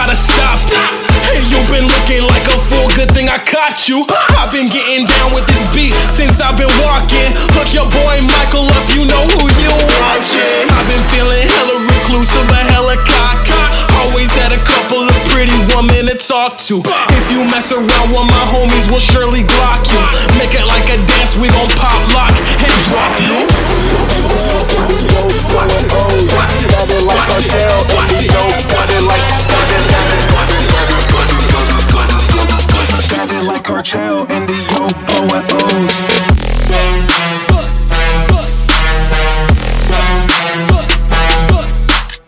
gotta stop. Hey, you been looking like a fool, good thing I caught you. I've been getting down with this beat since I've been walking. Hook your boy Michael up, you know who you watching. I've been feeling hella reclusive, but hella cocky. Always had a couple of pretty women to talk to. If you mess around with my homies, we'll surely glock you. Make it like a dance, we gon' pop lock and drop you. Sounded like cartel in the yo OFOs.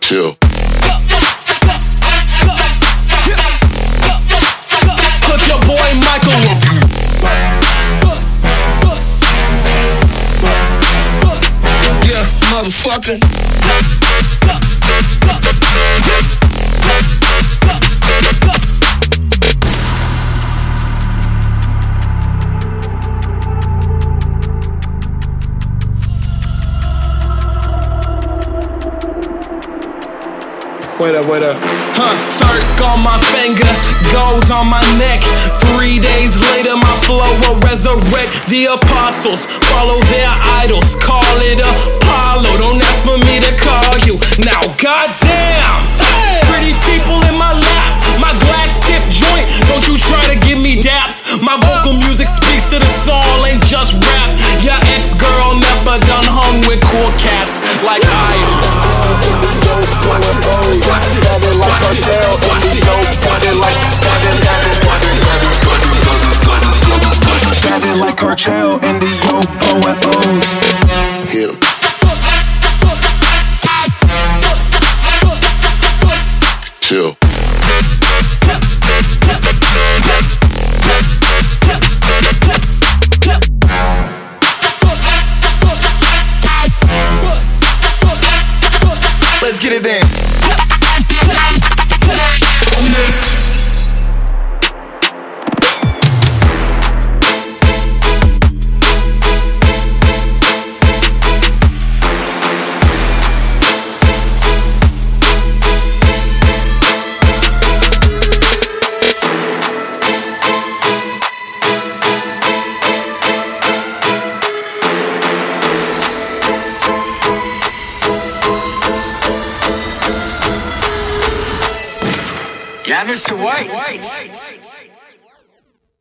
Chill. Hook your boy Michael up. Yeah, motherfucker. Wait up, wait up. Huh, Turk on my finger, gold on my neck. Three days later, my flow will resurrect the apostles. Follow their idols, call it Apollo. Don't ask for me to call you. Now, goddamn, pretty people in my lap, my glass tip joint. Don't you try to give me daps. My vocal music speaks to the soul, ain't just rap. Your ex girl never done hung with cool cats cartel in the yo Hit. Chill. Let's get it then. Yeah, Mr. White.